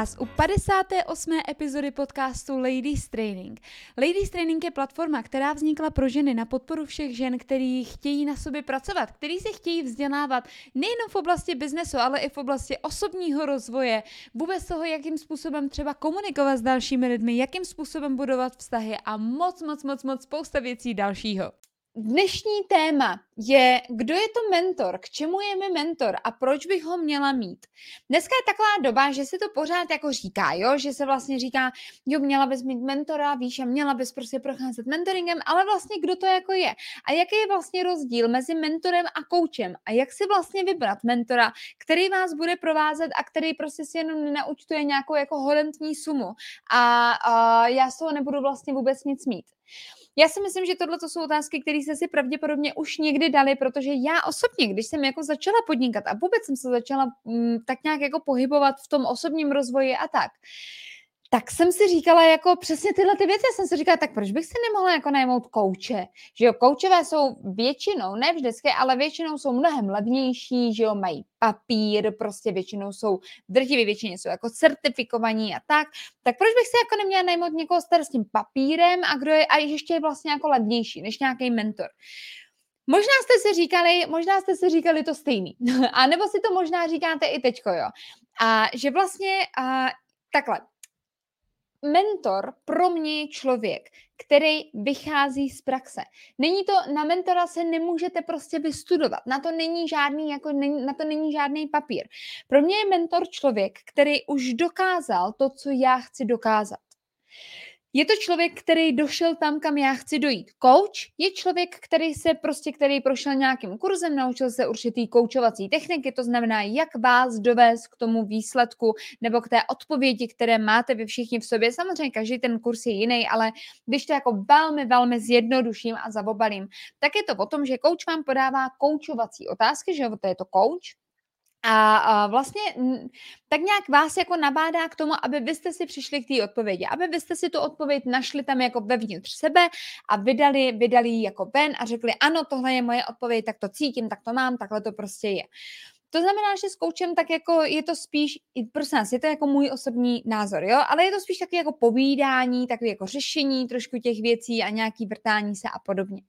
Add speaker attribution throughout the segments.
Speaker 1: vás u 58. epizody podcastu Ladies Training. Ladies Training je platforma, která vznikla pro ženy na podporu všech žen, který chtějí na sobě pracovat, který se chtějí vzdělávat nejen v oblasti biznesu, ale i v oblasti osobního rozvoje, vůbec toho, jakým způsobem třeba komunikovat s dalšími lidmi, jakým způsobem budovat vztahy a moc, moc, moc, moc spousta věcí dalšího. Dnešní téma je, kdo je to mentor, k čemu je mi mentor a proč bych ho měla mít. Dneska je taková doba, že se to pořád jako říká, jo? že se vlastně říká, jo, měla bys mít mentora, víš, a měla bys prostě procházet mentoringem, ale vlastně kdo to jako je a jaký je vlastně rozdíl mezi mentorem a koučem a jak si vlastně vybrat mentora, který vás bude provázet a který prostě si jenom nenaučtuje nějakou jako hodentní sumu a, a já z toho nebudu vlastně vůbec nic mít. Já si myslím, že tohle jsou otázky, které jste si pravděpodobně už někdy dali, protože já osobně, když jsem jako začala podnikat a vůbec jsem se začala mm, tak nějak jako pohybovat v tom osobním rozvoji a tak, tak jsem si říkala jako přesně tyhle ty věci. Jsem si říkala, tak proč bych si nemohla jako najmout kouče? Že jo, koučové jsou většinou, ne vždycky, ale většinou jsou mnohem levnější, že jo, mají papír, prostě většinou jsou, v drtivé většině jsou jako certifikovaní a tak. Tak proč bych si jako neměla najmout někoho s tím papírem a kdo je, a ještě je vlastně jako levnější než nějaký mentor? Možná jste si říkali, možná jste si říkali to stejný. a nebo si to možná říkáte i teďko, jo. A že vlastně a, takhle, mentor pro mě je člověk, který vychází z praxe. Není to, na mentora se nemůžete prostě vystudovat, na to není žádný, jako, na to není žádný papír. Pro mě je mentor člověk, který už dokázal to, co já chci dokázat. Je to člověk, který došel tam, kam já chci dojít. Coach je člověk, který se prostě, který prošel nějakým kurzem, naučil se určitý koučovací techniky, to znamená, jak vás dovést k tomu výsledku nebo k té odpovědi, které máte vy všichni v sobě. Samozřejmě každý ten kurz je jiný, ale když to jako velmi, velmi zjednoduším a zavobalím, tak je to o tom, že coach vám podává koučovací otázky, že to je to coach, a, a vlastně tak nějak vás jako nabádá k tomu, aby vy jste si přišli k té odpovědi, aby vy jste si tu odpověď našli tam jako vevnitř sebe a vydali, vydali ji jako ven a řekli, ano, tohle je moje odpověď, tak to cítím, tak to mám, takhle to prostě je. To znamená, že s koučem tak jako je to spíš, prosím nás, je to jako můj osobní názor, jo, ale je to spíš taky jako povídání, takové jako řešení trošku těch věcí a nějaký vrtání se a podobně.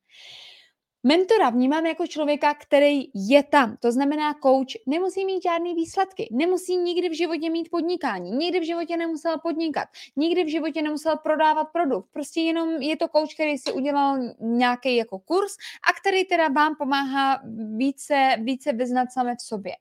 Speaker 1: Mentora vnímám jako člověka, který je tam. To znamená, coach nemusí mít žádný výsledky, nemusí nikdy v životě mít podnikání, nikdy v životě nemusel podnikat, nikdy v životě nemusel prodávat produkt. Prostě jenom je to coach, který si udělal nějaký jako kurz a který teda vám pomáhá více, více vyznat sami v sobě.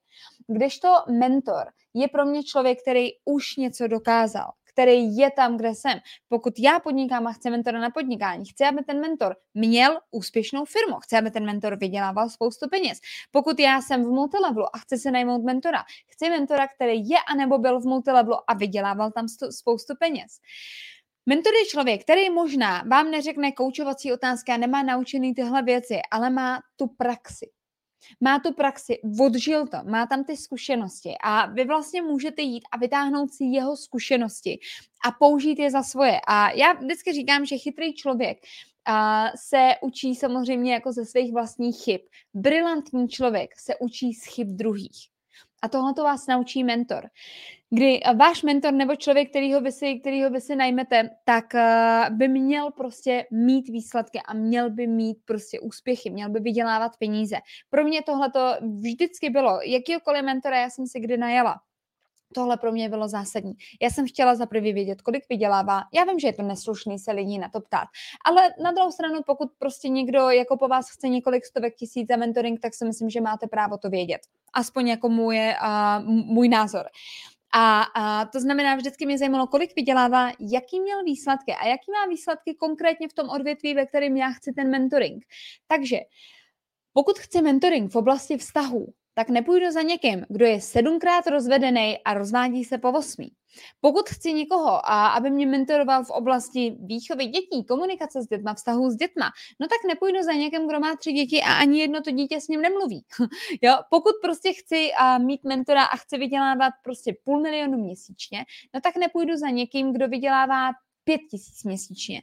Speaker 1: Kdežto mentor je pro mě člověk, který už něco dokázal, který je tam, kde jsem. Pokud já podnikám a chci mentora na podnikání, chci, aby ten mentor měl úspěšnou firmu, chci, aby ten mentor vydělával spoustu peněz. Pokud já jsem v multilevelu a chci si najmout mentora, chci mentora, který je anebo byl v multilevelu a vydělával tam spoustu peněz. Mentor je člověk, který možná vám neřekne koučovací otázky a nemá naučený tyhle věci, ale má tu praxi. Má tu praxi, odžil to, má tam ty zkušenosti a vy vlastně můžete jít a vytáhnout si jeho zkušenosti a použít je za svoje. A já vždycky říkám, že chytrý člověk a se učí samozřejmě jako ze svých vlastních chyb. Brilantní člověk se učí z chyb druhých. A tohle to vás naučí mentor. Kdy váš mentor nebo člověk, kterýho vy si, kterýho vy si najmete, tak eh, by měl prostě mít výsledky a měl by mít prostě úspěchy, měl by vydělávat peníze. Pro mě tohle to vždycky bylo. Jakýkoliv mentora já jsem si kdy najela, Tohle pro mě bylo zásadní. Já jsem chtěla za prvý vědět, kolik vydělává. Já vím, že je to neslušný se lidí na to ptát, ale na druhou stranu, pokud prostě někdo jako po vás chce několik stovek tisíc za mentoring, tak si myslím, že máte právo to vědět. Aspoň jako můj, uh, můj názor. A, a to znamená, vždycky mě zajímalo, kolik vydělává, jaký měl výsledky a jaký má výsledky konkrétně v tom odvětví, ve kterém já chci ten mentoring. Takže pokud chci mentoring v oblasti vztahů, tak nepůjdu za někým, kdo je sedmkrát rozvedený a rozvádí se po osmí. Pokud chci někoho, a aby mě mentoroval v oblasti výchovy dětí, komunikace s dětma, vztahu s dětma, no tak nepůjdu za někým, kdo má tři děti a ani jedno to dítě s ním nemluví. jo? Pokud prostě chci a mít mentora a chci vydělávat prostě půl milionu měsíčně, no tak nepůjdu za někým, kdo vydělává pět tisíc měsíčně.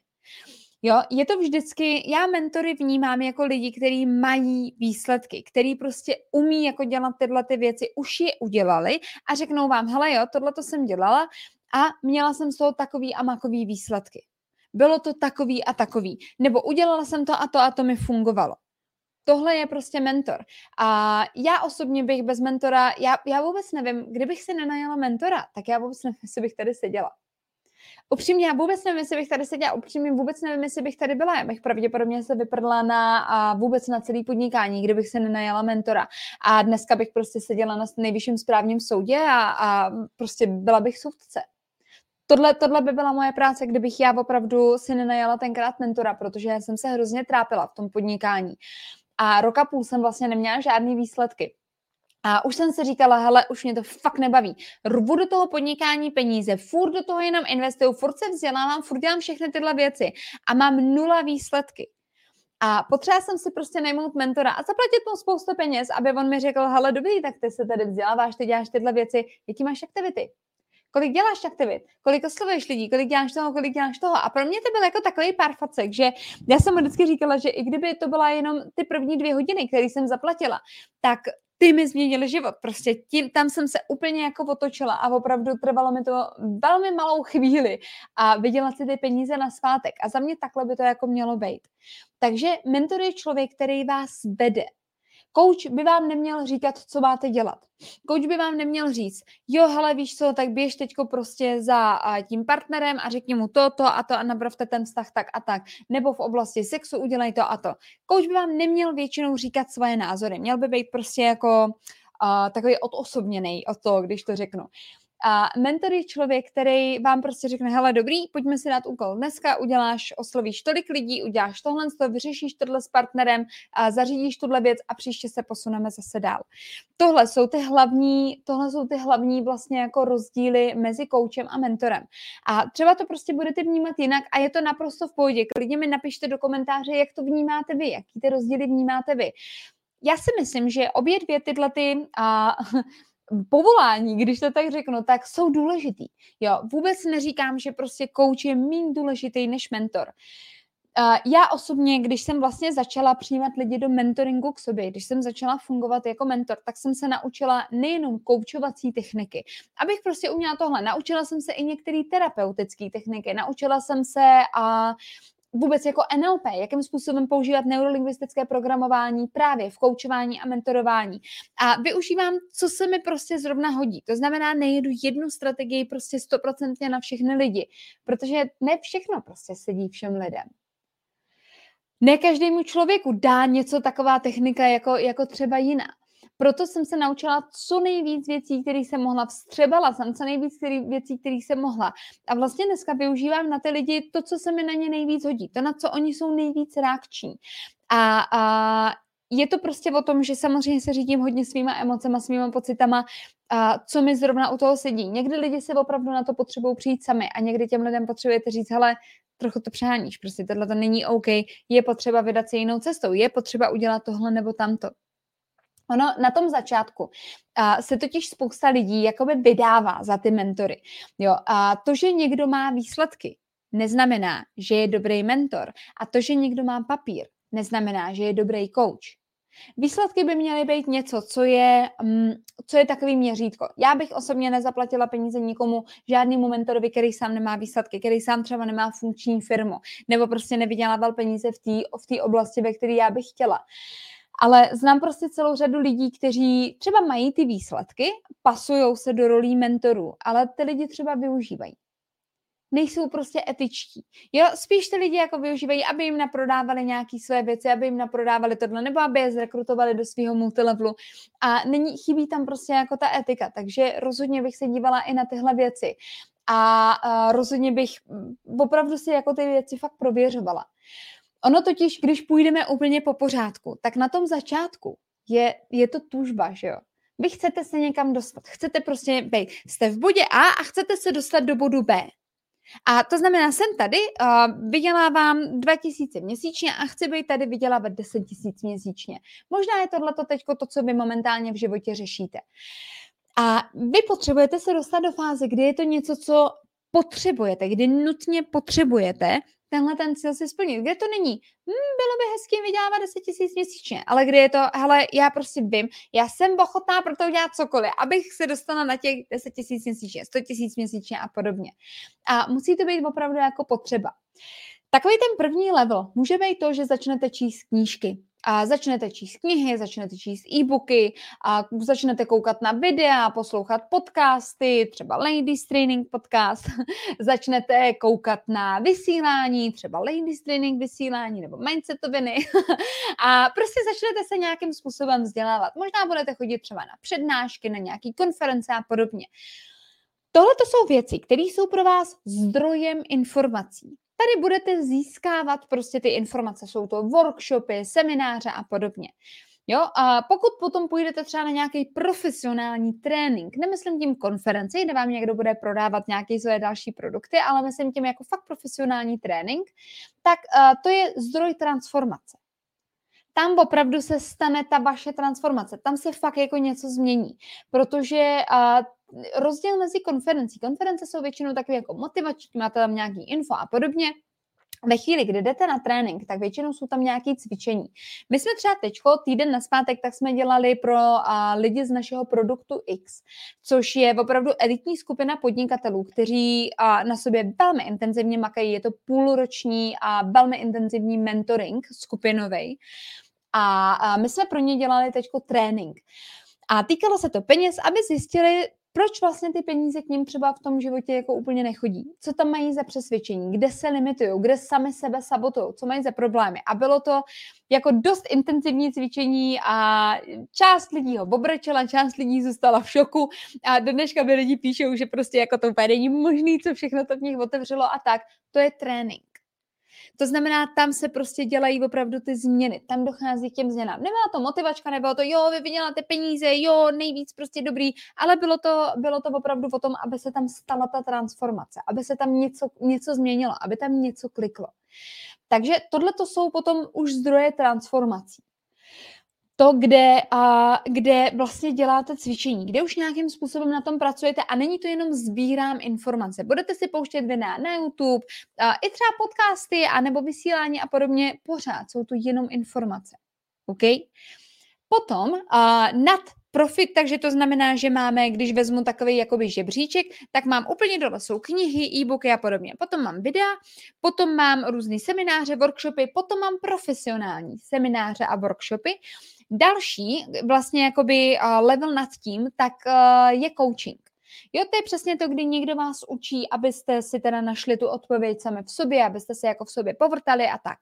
Speaker 1: Jo, je to vždycky, já mentory vnímám jako lidi, kteří mají výsledky, který prostě umí jako dělat tyhle ty věci, už je udělali a řeknou vám, hele jo, tohle to jsem dělala a měla jsem z toho takový a makový výsledky. Bylo to takový a takový. Nebo udělala jsem to a to a to mi fungovalo. Tohle je prostě mentor. A já osobně bych bez mentora, já, já vůbec nevím, kdybych si nenajala mentora, tak já vůbec nevím, jestli bych tady seděla. Upřímně, já vůbec nevím, jestli bych tady seděla, upřímně vůbec nevím, jestli bych tady byla. Já bych pravděpodobně se vyprdla na a vůbec na celý podnikání, kdybych se nenajala mentora. A dneska bych prostě seděla na nejvyšším správním soudě a, a prostě byla bych soudce. Tohle, tohle by byla moje práce, kdybych já opravdu si nenajala tenkrát mentora, protože jsem se hrozně trápila v tom podnikání. A roka půl jsem vlastně neměla žádný výsledky. A už jsem si říkala, hele, už mě to fakt nebaví. Rvu do toho podnikání peníze, furt do toho jenom investuju, furt se vzdělávám, furt dělám všechny tyhle věci a mám nula výsledky. A potřeba jsem si prostě najmout mentora a zaplatit mu spoustu peněz, aby on mi řekl, hele, dobrý, tak ty se tady vzděláváš, ty děláš tyhle věci, jaký máš aktivity? kolik děláš aktivit, kolik oslovuješ lidí, kolik děláš toho, kolik děláš toho. A pro mě to byl jako takový pár facek, že já jsem vždycky říkala, že i kdyby to byla jenom ty první dvě hodiny, které jsem zaplatila, tak ty mi změnily život. Prostě tím, tam jsem se úplně jako otočila a opravdu trvalo mi to velmi malou chvíli a viděla si ty peníze na svátek. A za mě takhle by to jako mělo být. Takže mentor je člověk, který vás vede. Coach by vám neměl říkat, co máte dělat. Coach by vám neměl říct, jo, hele, víš co, tak běž teďko prostě za tím partnerem a řekni mu to, to a to a napravte ten vztah tak a tak. Nebo v oblasti sexu udělej to a to. Coach by vám neměl většinou říkat svoje názory. Měl by být prostě jako uh, takový odosobněný od toho, když to řeknu. A mentor je člověk, který vám prostě řekne, hele dobrý, pojďme si dát úkol dneska, uděláš, oslovíš tolik lidí, uděláš tohle, to vyřešíš tohle s partnerem, a zařídíš tuhle věc a příště se posuneme zase dál. Tohle jsou ty hlavní, tohle jsou ty hlavní vlastně jako rozdíly mezi koučem a mentorem. A třeba to prostě budete vnímat jinak a je to naprosto v pohodě. Klidně mi napište do komentáře, jak to vnímáte vy, jaký ty rozdíly vnímáte vy. Já si myslím, že obě dvě tyhle ty a, povolání, když to tak řeknu, tak jsou důležitý. Jo, vůbec neříkám, že prostě coach je méně důležitý než mentor. Uh, já osobně, když jsem vlastně začala přijímat lidi do mentoringu k sobě, když jsem začala fungovat jako mentor, tak jsem se naučila nejenom koučovací techniky, abych prostě uměla tohle. Naučila jsem se i některé terapeutické techniky, naučila jsem se uh, vůbec jako NLP, jakým způsobem používat neurolingvistické programování právě v koučování a mentorování. A využívám, co se mi prostě zrovna hodí. To znamená, nejedu jednu strategii prostě stoprocentně na všechny lidi, protože ne všechno prostě sedí všem lidem. Ne každému člověku dá něco taková technika jako, jako třeba jiná. Proto jsem se naučila co nejvíc věcí, které jsem mohla. Vstřebala jsem co nejvíc věcí, které jsem mohla. A vlastně dneska využívám na ty lidi to, co se mi na ně nejvíc hodí. To, na co oni jsou nejvíc reakční. A, a je to prostě o tom, že samozřejmě se řídím hodně svýma emocema, svýma pocitama, a co mi zrovna u toho sedí. Někdy lidi se opravdu na to potřebují přijít sami a někdy těm lidem potřebujete říct, hele, trochu to přeháníš, prostě tohle to není OK, je potřeba vydat se jinou cestou, je potřeba udělat tohle nebo tamto. Ono na tom začátku a se totiž spousta lidí jakoby vydává za ty mentory. Jo, a to, že někdo má výsledky, neznamená, že je dobrý mentor. A to, že někdo má papír, neznamená, že je dobrý coach. Výsledky by měly být něco, co je, um, co je takový měřítko. Já bych osobně nezaplatila peníze nikomu, žádnému mentorovi, který sám nemá výsledky, který sám třeba nemá funkční firmu, nebo prostě nevydělával peníze v té v oblasti, ve které já bych chtěla. Ale znám prostě celou řadu lidí, kteří třeba mají ty výsledky, pasují se do rolí mentorů, ale ty lidi třeba využívají. Nejsou prostě etičtí. Jo, spíš ty lidi jako využívají, aby jim naprodávali nějaké své věci, aby jim naprodávali tohle, nebo aby je zrekrutovali do svého multilevelu. A není, chybí tam prostě jako ta etika, takže rozhodně bych se dívala i na tyhle věci. A, a rozhodně bych opravdu si jako ty věci fakt prověřovala. Ono totiž, když půjdeme úplně po pořádku, tak na tom začátku je, je to tužba, že jo? Vy chcete se někam dostat, chcete prostě být, jste v bodě A a chcete se dostat do bodu B. A to znamená, jsem tady, uh, vydělávám 2000 měsíčně a chci být tady vydělávat 10 000 měsíčně. Možná je tohle to teď to, co vy momentálně v životě řešíte. A vy potřebujete se dostat do fáze, kdy je to něco, co potřebujete, kdy nutně potřebujete tenhle ten cíl si splnit. Kde to není? Hmm, bylo by hezky vydělávat 10 tisíc měsíčně, ale kde je to, hele, já prostě vím, já jsem ochotná pro to udělat cokoliv, abych se dostala na těch 10 tisíc měsíčně, 100 tisíc měsíčně a podobně. A musí to být opravdu jako potřeba. Takový ten první level může být to, že začnete číst knížky. A začnete číst knihy, začnete číst e-booky, a začnete koukat na videa, poslouchat podcasty, třeba Ladies Training podcast, začnete koukat na vysílání, třeba Ladies Training vysílání nebo mindsetoviny a prostě začnete se nějakým způsobem vzdělávat. Možná budete chodit třeba na přednášky, na nějaký konference a podobně. Tohle to jsou věci, které jsou pro vás zdrojem informací. Tady budete získávat prostě ty informace, jsou to workshopy, semináře a podobně. Jo, a pokud potom půjdete třeba na nějaký profesionální trénink, nemyslím tím konferenci, kde vám někdo bude prodávat nějaké své další produkty, ale myslím tím jako fakt profesionální trénink, tak uh, to je zdroj transformace. Tam opravdu se stane ta vaše transformace, tam se fakt jako něco změní, protože uh, rozdíl mezi konferencí. Konference jsou většinou takové jako motivační, máte tam nějaký info a podobně. Ve chvíli, kdy jdete na trénink, tak většinou jsou tam nějaké cvičení. My jsme třeba teďko, týden na zpátek, tak jsme dělali pro a, lidi z našeho produktu X, což je opravdu elitní skupina podnikatelů, kteří a, na sobě velmi intenzivně makají. Je to půlroční a velmi intenzivní mentoring skupinový. A, a my jsme pro ně dělali teďko trénink. A týkalo se to peněz, aby zjistili, proč vlastně ty peníze k ním třeba v tom životě jako úplně nechodí? Co tam mají za přesvědčení? Kde se limitují? Kde sami sebe sabotují? Co mají za problémy? A bylo to jako dost intenzivní cvičení a část lidí ho obrečela, část lidí zůstala v šoku a dneška by lidi píšou, že prostě jako to úplně není možný, co všechno to v nich otevřelo a tak. To je trénink. To znamená, tam se prostě dělají opravdu ty změny, tam dochází k těm změnám. Nebyla to motivačka, nebylo to, jo, vy vyděláte peníze, jo, nejvíc prostě dobrý, ale bylo to, bylo to opravdu o tom, aby se tam stala ta transformace, aby se tam něco, něco změnilo, aby tam něco kliklo. Takže tohle to jsou potom už zdroje transformací to, kde, a, kde vlastně děláte cvičení, kde už nějakým způsobem na tom pracujete a není to jenom sbírám informace. Budete si pouštět videa na YouTube, a, i třeba podcasty, a nebo vysílání a podobně, pořád jsou to jenom informace. OK? Potom a, nad profit, takže to znamená, že máme, když vezmu takový jakoby žebříček, tak mám úplně dole jsou knihy, e-booky a podobně. Potom mám videa, potom mám různé semináře, workshopy, potom mám profesionální semináře a workshopy Další, vlastně jakoby level nad tím, tak je coaching. Jo, to je přesně to, kdy někdo vás učí, abyste si teda našli tu odpověď sami v sobě, abyste se jako v sobě povrtali a tak.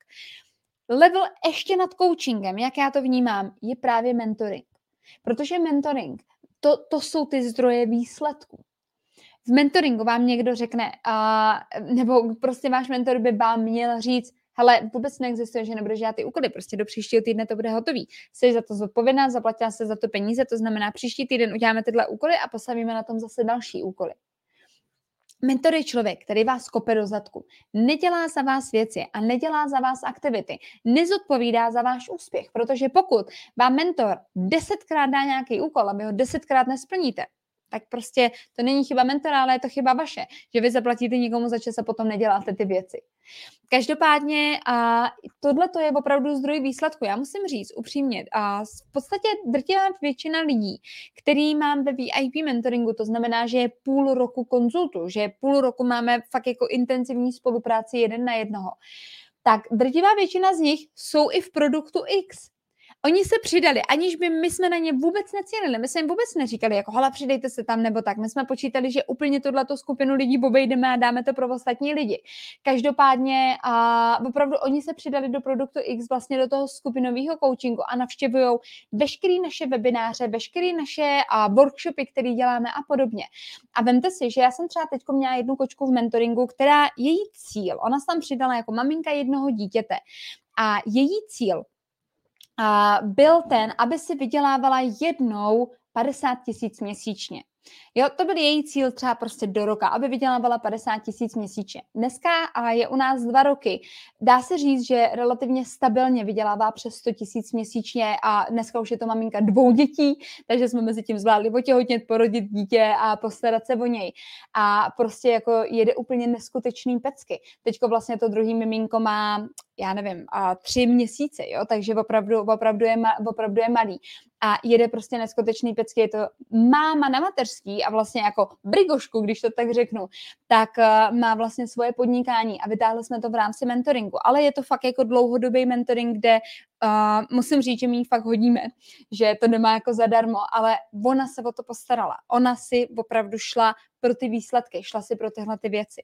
Speaker 1: Level ještě nad coachingem, jak já to vnímám, je právě mentoring. Protože mentoring, to, to jsou ty zdroje výsledků. V mentoringu vám někdo řekne, a, nebo prostě váš mentor by vám měl říct, hele, vůbec neexistuje, že nebudeš dělat ty úkoly, prostě do příštího týdne to bude hotový. Jsi za to zodpovědná, zaplatila se za to peníze, to znamená, příští týden uděláme tyhle úkoly a postavíme na tom zase další úkoly. Mentor je člověk, který vás kope do zadku, nedělá za vás věci a nedělá za vás aktivity, nezodpovídá za váš úspěch, protože pokud vám mentor desetkrát dá nějaký úkol a vy ho desetkrát nesplníte, tak prostě to není chyba mentora, ale je to chyba vaše, že vy zaplatíte někomu za čas a potom neděláte ty věci. Každopádně a tohle to je opravdu zdroj výsledku. Já musím říct upřímně, a v podstatě drtivá většina lidí, který mám ve VIP mentoringu, to znamená, že je půl roku konzultu, že půl roku máme fakt jako intenzivní spolupráci jeden na jednoho, tak drtivá většina z nich jsou i v produktu X. Oni se přidali, aniž by my jsme na ně vůbec necílili. My jsme jim vůbec neříkali, jako hala, přidejte se tam nebo tak. My jsme počítali, že úplně tuto skupinu lidí obejdeme a dáme to pro ostatní lidi. Každopádně a opravdu oni se přidali do produktu X, vlastně do toho skupinového coachingu a navštěvují veškeré naše webináře, veškeré naše a workshopy, které děláme a podobně. A vemte si, že já jsem třeba teď měla jednu kočku v mentoringu, která její cíl, ona se tam přidala jako maminka jednoho dítěte. A její cíl byl ten, aby si vydělávala jednou 50 tisíc měsíčně. Jo, to byl její cíl třeba prostě do roka, aby vydělávala 50 tisíc měsíčně. Dneska je u nás dva roky. Dá se říct, že relativně stabilně vydělává přes 100 tisíc měsíčně a dneska už je to maminka dvou dětí, takže jsme mezi tím zvládli otěhotnět, porodit dítě a postarat se o něj. A prostě jako jede úplně neskutečný pecky. Teďko vlastně to druhý miminko má já nevím, a tři měsíce, jo, takže opravdu, opravdu, je, opravdu je malý. A jede prostě neskutečný pecky, je to máma na mateřský a vlastně jako brigošku, když to tak řeknu, tak uh, má vlastně svoje podnikání a vytáhli jsme to v rámci mentoringu. Ale je to fakt jako dlouhodobý mentoring, kde uh, musím říct, že my fakt hodíme, že to nemá jako zadarmo, ale ona se o to postarala. Ona si opravdu šla pro ty výsledky, šla si pro tyhle ty věci.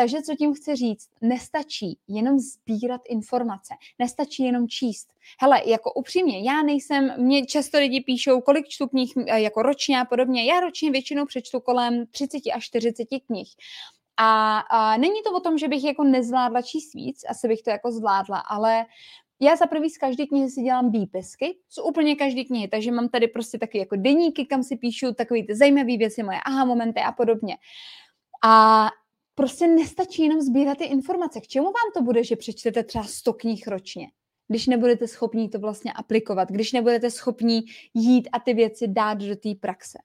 Speaker 1: Takže co tím chci říct? Nestačí jenom sbírat informace, nestačí jenom číst. Hele, jako upřímně, já nejsem, mě často lidi píšou, kolik čtu knih eh, jako ročně a podobně. Já ročně většinou přečtu kolem 30 až 40 knih. A, a není to o tom, že bych jako nezvládla číst víc, asi bych to jako zvládla, ale já za prvý z každé knihy si dělám výpisky, z úplně každé knihy, takže mám tady prostě taky jako deníky, kam si píšu takové ty zajímavé věci, moje aha momenty a podobně. A prostě nestačí jenom sbírat ty informace. K čemu vám to bude, že přečtete třeba 100 knih ročně? když nebudete schopní to vlastně aplikovat, když nebudete schopní jít a ty věci dát do té praxe.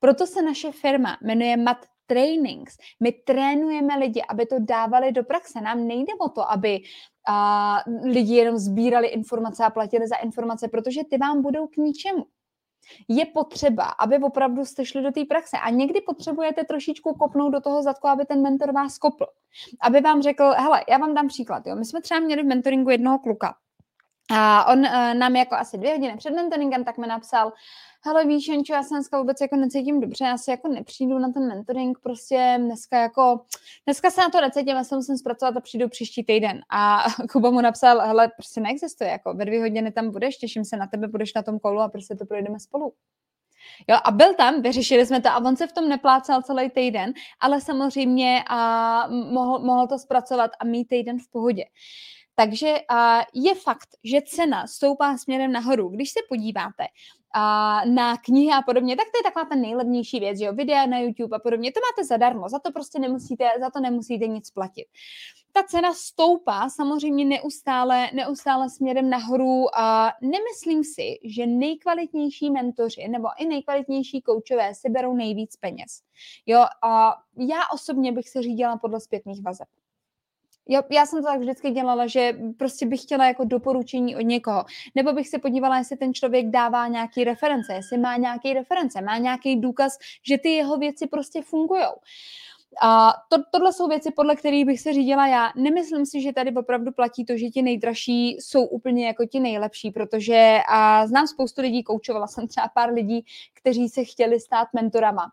Speaker 1: Proto se naše firma jmenuje Mat Trainings. My trénujeme lidi, aby to dávali do praxe. Nám nejde o to, aby a, lidi jenom sbírali informace a platili za informace, protože ty vám budou k ničemu je potřeba, aby opravdu jste šli do té praxe. A někdy potřebujete trošičku kopnout do toho zadku, aby ten mentor vás kopl. Aby vám řekl, hele, já vám dám příklad. Jo. My jsme třeba měli v mentoringu jednoho kluka. A on uh, nám jako asi dvě hodiny před mentoringem tak mi napsal, hele víš, Jančo, já se dneska vůbec jako necítím dobře, já si jako nepřijdu na ten mentoring, prostě dneska jako, dneska se na to necítím, já se musím zpracovat a přijdu příští týden. A Kuba mu napsal, hele, prostě neexistuje, jako ve dvě hodiny tam budeš, těším se na tebe, budeš na tom kolu a prostě to projdeme spolu. Jo, a byl tam, vyřešili jsme to a on se v tom neplácal celý týden, ale samozřejmě a mohl, mohl to zpracovat a mít týden v pohodě. Takže je fakt, že cena stoupá směrem nahoru. Když se podíváte, na knihy a podobně, tak to je taková ta nejlevnější věc, že jo, videa na YouTube a podobně, to máte zadarmo, za to prostě nemusíte, za to nemusíte nic platit. Ta cena stoupá samozřejmě neustále, neustále směrem nahoru a nemyslím si, že nejkvalitnější mentoři nebo i nejkvalitnější koučové si berou nejvíc peněz. Jo, a já osobně bych se řídila podle zpětných vazeb. Jo, já jsem to tak vždycky dělala, že prostě bych chtěla jako doporučení od někoho. Nebo bych se podívala, jestli ten člověk dává nějaký reference, jestli má nějaký reference, má nějaký důkaz, že ty jeho věci prostě fungují. A to, tohle jsou věci, podle kterých bych se řídila já. Nemyslím si, že tady opravdu platí to, že ti nejdražší jsou úplně jako ti nejlepší, protože a znám spoustu lidí, koučovala jsem třeba pár lidí, kteří se chtěli stát mentorama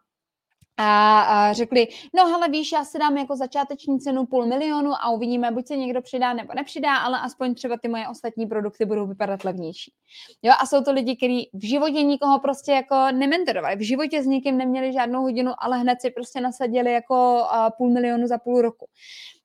Speaker 1: a, a řekli, no hele víš, já si dám jako začáteční cenu půl milionu a uvidíme, buď se někdo přidá nebo nepřidá, ale aspoň třeba ty moje ostatní produkty budou vypadat levnější. Jo, a jsou to lidi, kteří v životě nikoho prostě jako nementorovali, v životě s nikým neměli žádnou hodinu, ale hned si prostě nasadili jako půl milionu za půl roku.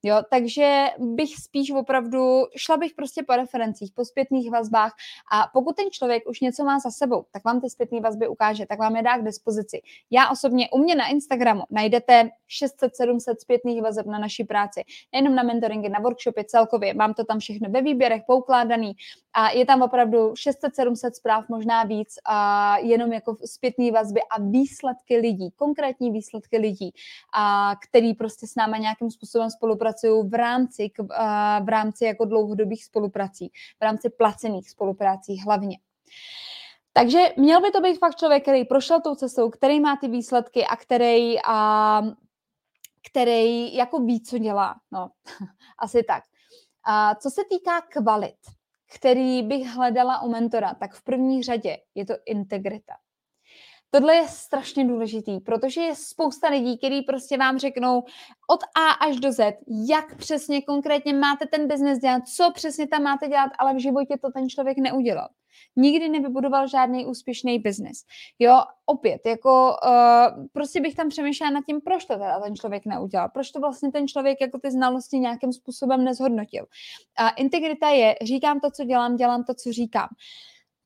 Speaker 1: Jo, takže bych spíš opravdu, šla bych prostě po referencích, po zpětných vazbách a pokud ten člověk už něco má za sebou, tak vám ty zpětné vazby ukáže, tak vám je dá k dispozici. Já osobně u mě na Instagramu najdete 600-700 zpětných vazeb na naší práci, nejenom na mentoringy, na workshopy celkově, mám to tam všechno ve výběrech poukládaný a je tam opravdu 600-700 zpráv, možná víc, a jenom jako zpětné vazby a výsledky lidí, konkrétní výsledky lidí, a který prostě s náma nějakým způsobem spolupracují v rámci, v rámci jako dlouhodobých spoluprací, v rámci placených spoluprací hlavně. Takže měl by to být fakt člověk, který prošel tou cestou, který má ty výsledky a který, a, který jako ví, co dělá. No, asi tak. A co se týká kvalit, který bych hledala u mentora, tak v první řadě je to integrita. Tohle je strašně důležitý, protože je spousta lidí, kteří prostě vám řeknou od A až do Z, jak přesně konkrétně máte ten biznes dělat, co přesně tam máte dělat, ale v životě to ten člověk neudělal nikdy nevybudoval žádný úspěšný biznis. Jo, opět, jako uh, prostě bych tam přemýšlela nad tím, proč to teda ten člověk neudělal, proč to vlastně ten člověk jako ty znalosti nějakým způsobem nezhodnotil. A integrita je, říkám to, co dělám, dělám to, co říkám.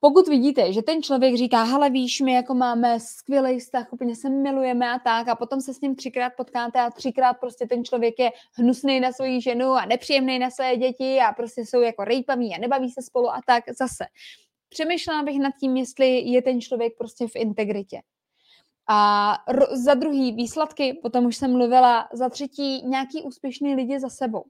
Speaker 1: Pokud vidíte, že ten člověk říká, hele víš, my jako máme skvělý vztah, úplně se milujeme a tak, a potom se s ním třikrát potkáte a třikrát prostě ten člověk je hnusný na svoji ženu a nepříjemný na své děti a prostě jsou jako rejpaví a nebaví se spolu a tak zase. Přemýšlela bych nad tím, jestli je ten člověk prostě v integritě. A za druhý výsledky, potom už jsem mluvila, za třetí nějaký úspěšný lidi za sebou.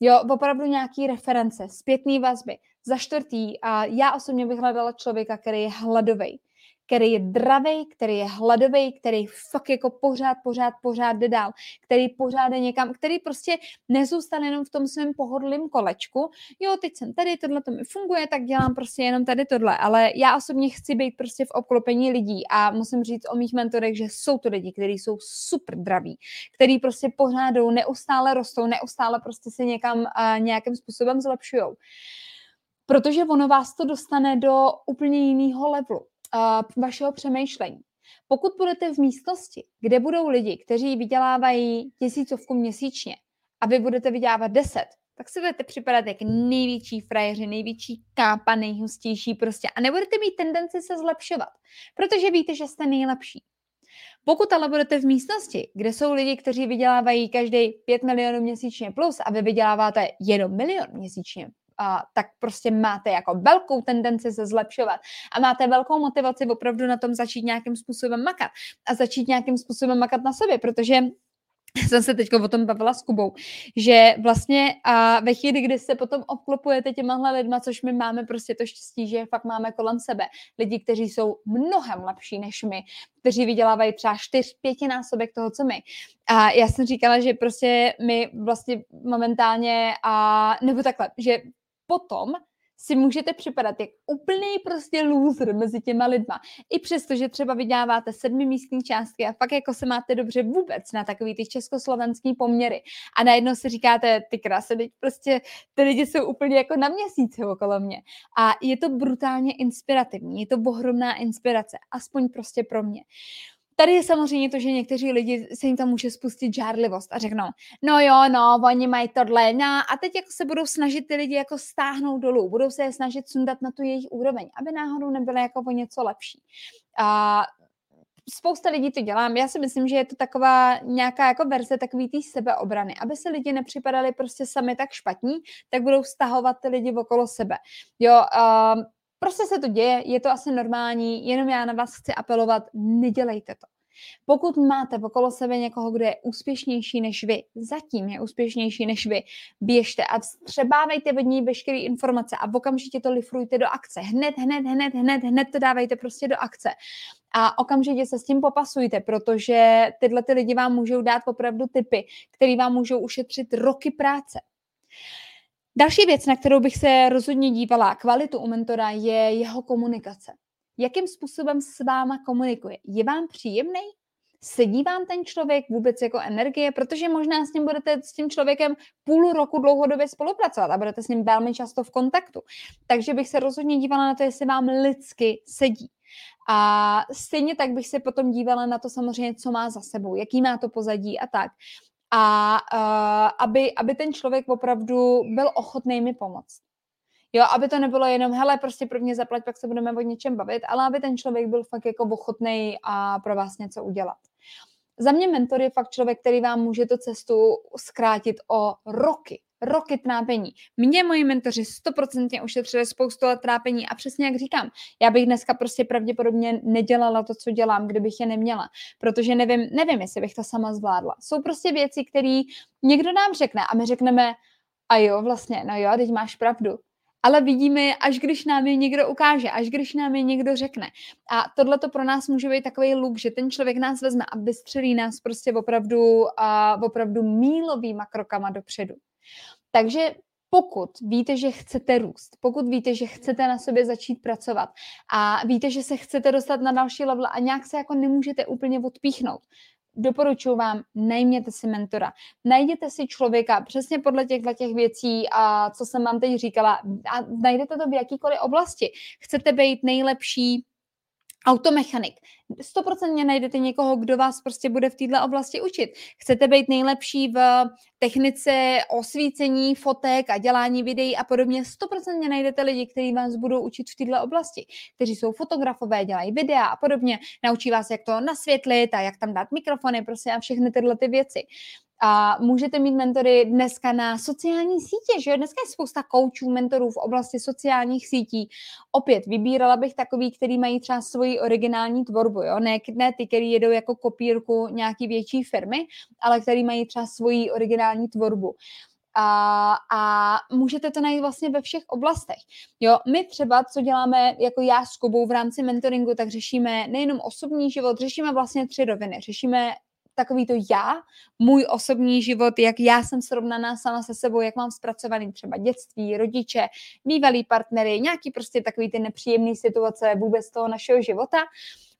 Speaker 1: Jo, opravdu nějaký reference, zpětné vazby. Za čtvrtý, a já osobně bych hledala člověka, který je hladový který je dravý, který je hladový, který fakt jako pořád, pořád, pořád jde dál, který pořád jde někam, který prostě nezůstane jenom v tom svém pohodlném kolečku. Jo, teď jsem tady, tohle to mi funguje, tak dělám prostě jenom tady tohle, ale já osobně chci být prostě v obklopení lidí a musím říct o mých mentorech, že jsou to lidi, kteří jsou super draví, který prostě pořád jdou, neustále rostou, neustále prostě se někam uh, nějakým způsobem zlepšují. Protože ono vás to dostane do úplně jiného levelu uh, vašeho přemýšlení. Pokud budete v místnosti, kde budou lidi, kteří vydělávají tisícovku měsíčně a vy budete vydělávat deset, tak si budete připadat jak největší frajeři, největší kápa, nejhustější prostě a nebudete mít tendenci se zlepšovat, protože víte, že jste nejlepší. Pokud ale budete v místnosti, kde jsou lidi, kteří vydělávají každý 5 milionů měsíčně plus a vy vyděláváte jenom milion měsíčně a, tak prostě máte jako velkou tendenci se zlepšovat a máte velkou motivaci opravdu na tom začít nějakým způsobem makat a začít nějakým způsobem makat na sobě, protože jsem se teď o tom bavila s Kubou, že vlastně a ve chvíli, kdy se potom obklopujete těmahle lidma, což my máme prostě to štěstí, že fakt máme kolem sebe lidi, kteří jsou mnohem lepší než my, kteří vydělávají třeba čtyř, pětinásobek toho, co my. A já jsem říkala, že prostě my vlastně momentálně, a, nebo takhle, že potom si můžete připadat jak úplný prostě loser mezi těma lidma. I přesto, že třeba vyděláváte sedmi místní částky a fakt jako se máte dobře vůbec na takový ty československý poměry. A najednou si říkáte, ty krásy, teď prostě ty lidi jsou úplně jako na měsíci okolo mě. A je to brutálně inspirativní, je to ohromná inspirace, aspoň prostě pro mě. Tady je samozřejmě to, že někteří lidi se jim tam může spustit žárlivost a řeknou, no jo, no, oni mají tohle, no, a teď jako se budou snažit ty lidi jako stáhnout dolů, budou se je snažit sundat na tu jejich úroveň, aby náhodou nebyly jako o něco lepší. A spousta lidí to dělám. Já si myslím, že je to taková nějaká jako verze takový té sebeobrany. Aby se lidi nepřipadali prostě sami tak špatní, tak budou stahovat ty lidi okolo sebe. Jo, uh, Prostě se to děje, je to asi normální, jenom já na vás chci apelovat, nedělejte to. Pokud máte okolo sebe někoho, kdo je úspěšnější než vy, zatím je úspěšnější než vy, běžte a vstřebávejte od ní veškeré informace a okamžitě to lifrujte do akce. Hned, hned, hned, hned, hned to dávejte prostě do akce. A okamžitě se s tím popasujte, protože tyhle ty lidi vám můžou dát opravdu typy, které vám můžou ušetřit roky práce. Další věc, na kterou bych se rozhodně dívala, kvalitu u mentora, je jeho komunikace. Jakým způsobem s váma komunikuje? Je vám příjemný? Sedí vám ten člověk vůbec jako energie? Protože možná s ním budete s tím člověkem půl roku dlouhodobě spolupracovat a budete s ním velmi často v kontaktu. Takže bych se rozhodně dívala na to, jestli vám lidsky sedí. A stejně tak bych se potom dívala na to samozřejmě, co má za sebou, jaký má to pozadí a tak a uh, aby, aby ten člověk opravdu byl ochotný mi pomoct. Jo, aby to nebylo jenom, hele, prostě pro mě zaplať, pak se budeme o něčem bavit, ale aby ten člověk byl fakt jako ochotný a pro vás něco udělat. Za mě mentor je fakt člověk, který vám může tu cestu zkrátit o roky roky trápení. Mě moji mentoři stoprocentně ušetřili spoustu let trápení a přesně jak říkám, já bych dneska prostě pravděpodobně nedělala to, co dělám, kdybych je neměla, protože nevím, nevím, jestli bych to sama zvládla. Jsou prostě věci, které někdo nám řekne a my řekneme, a jo, vlastně, no jo, teď máš pravdu. Ale vidíme, až když nám je někdo ukáže, až když nám je někdo řekne. A tohle to pro nás může být takový luk, že ten člověk nás vezme a vystřelí nás prostě opravdu, a opravdu mílovýma krokama dopředu. Takže pokud víte, že chcete růst, pokud víte, že chcete na sobě začít pracovat a víte, že se chcete dostat na další level a nějak se jako nemůžete úplně odpíchnout, doporučuji vám, najměte si mentora. Najděte si člověka přesně podle těchto těch věcí, a co jsem vám teď říkala, a najdete to v jakýkoliv oblasti. Chcete být nejlepší automechanik. 100% najdete někoho, kdo vás prostě bude v této oblasti učit. Chcete být nejlepší v technice osvícení fotek a dělání videí a podobně, 100% najdete lidi, kteří vás budou učit v této oblasti, kteří jsou fotografové, dělají videa a podobně, naučí vás, jak to nasvětlit a jak tam dát mikrofony, prostě a všechny tyhle ty věci. A můžete mít mentory dneska na sociální sítě, že jo? Dneska je spousta koučů, mentorů v oblasti sociálních sítí. Opět, vybírala bych takový, který mají třeba svoji originální tvorbu, jo? Ne, ne ty, který jedou jako kopírku nějaký větší firmy, ale který mají třeba svoji originální tvorbu. A, a můžete to najít vlastně ve všech oblastech. Jo, my třeba, co děláme jako já s Kubou v rámci mentoringu, tak řešíme nejenom osobní život, řešíme vlastně tři roviny. Řešíme takový to já, můj osobní život, jak já jsem srovnaná sama se sebou, jak mám zpracovaný třeba dětství, rodiče, bývalí partnery, nějaký prostě takový ty nepříjemné situace vůbec toho našeho života.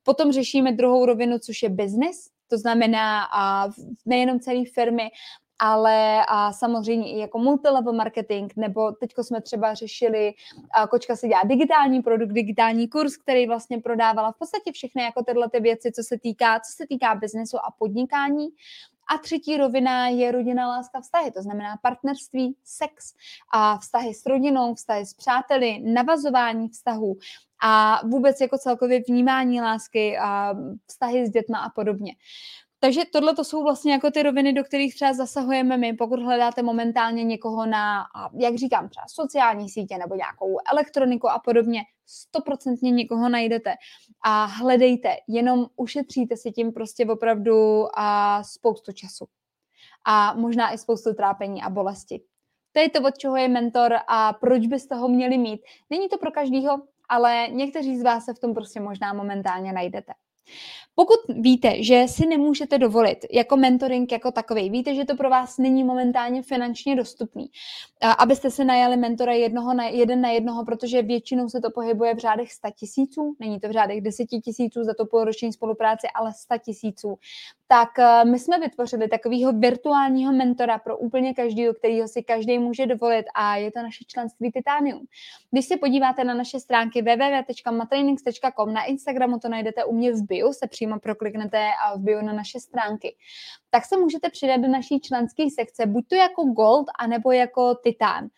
Speaker 1: Potom řešíme druhou rovinu, což je business, to znamená a nejenom celé firmy, ale a samozřejmě i jako multilevel marketing, nebo teďko jsme třeba řešili, a Kočka si dělá digitální produkt, digitální kurz, který vlastně prodávala v podstatě všechny jako tyhle ty věci, co se týká, co se týká biznesu a podnikání. A třetí rovina je rodina, láska, vztahy, to znamená partnerství, sex a vztahy s rodinou, vztahy s přáteli, navazování vztahů a vůbec jako celkově vnímání lásky a vztahy s dětma a podobně. Takže tohle to jsou vlastně jako ty roviny, do kterých třeba zasahujeme my, pokud hledáte momentálně někoho na, jak říkám, třeba sociální sítě nebo nějakou elektroniku a podobně, stoprocentně někoho najdete a hledejte, jenom ušetříte si tím prostě opravdu a spoustu času. A možná i spoustu trápení a bolesti. To je to, od čeho je mentor a proč byste ho měli mít. Není to pro každýho, ale někteří z vás se v tom prostě možná momentálně najdete. Pokud víte, že si nemůžete dovolit jako mentoring jako takový, víte, že to pro vás není momentálně finančně dostupný, abyste se najali mentora jednoho na, jeden na jednoho, protože většinou se to pohybuje v řádech 100 tisíců, není to v řádech 10 tisíců za to půlroční spolupráci, ale 100 tisíců, tak eh, my jsme vytvořili takového virtuálního mentora pro úplně každého, kterýho si každý může dovolit a je to naše členství Titanium. Když se podíváte na naše stránky www.matrainings.com, na Instagramu to najdete u mě v bio, se přímo prokliknete a v bio na naše stránky, tak se můžete přidat do naší členské sekce, buď to jako Gold, anebo jako Titan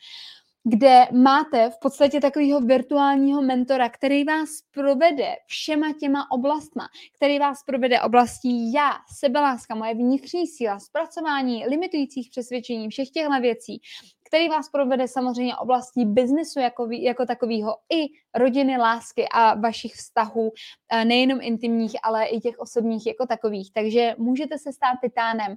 Speaker 1: kde máte v podstatě takového virtuálního mentora, který vás provede všema těma oblastma, který vás provede oblastí já, sebeláska, moje vnitřní síla, zpracování limitujících přesvědčení, všech těchto věcí, který vás provede samozřejmě oblastí biznesu jako, jako takového i rodiny, lásky a vašich vztahů, eh, nejenom intimních, ale i těch osobních jako takových. Takže můžete se stát titánem.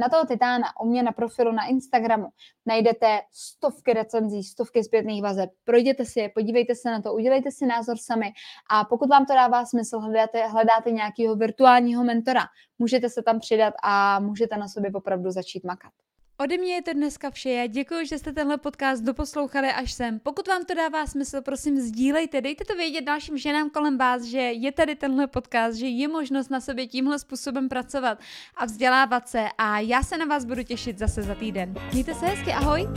Speaker 1: Na toho titána u mě na profilu na Instagramu najdete stovky recenzí, stovky zpětných vazeb. Projděte si je, podívejte se na to, udělejte si názor sami a pokud vám to dává smysl, hledáte, hledáte nějakého virtuálního mentora, můžete se tam přidat a můžete na sobě opravdu začít makat. Ode mě je to dneska vše. Já děkuji, že jste tenhle podcast doposlouchali až sem. Pokud vám to dává smysl, prosím sdílejte, dejte to vědět dalším ženám kolem vás, že je tady tenhle podcast, že je možnost na sobě tímhle způsobem pracovat a vzdělávat se a já se na vás budu těšit zase za týden. Mějte se hezky, ahoj!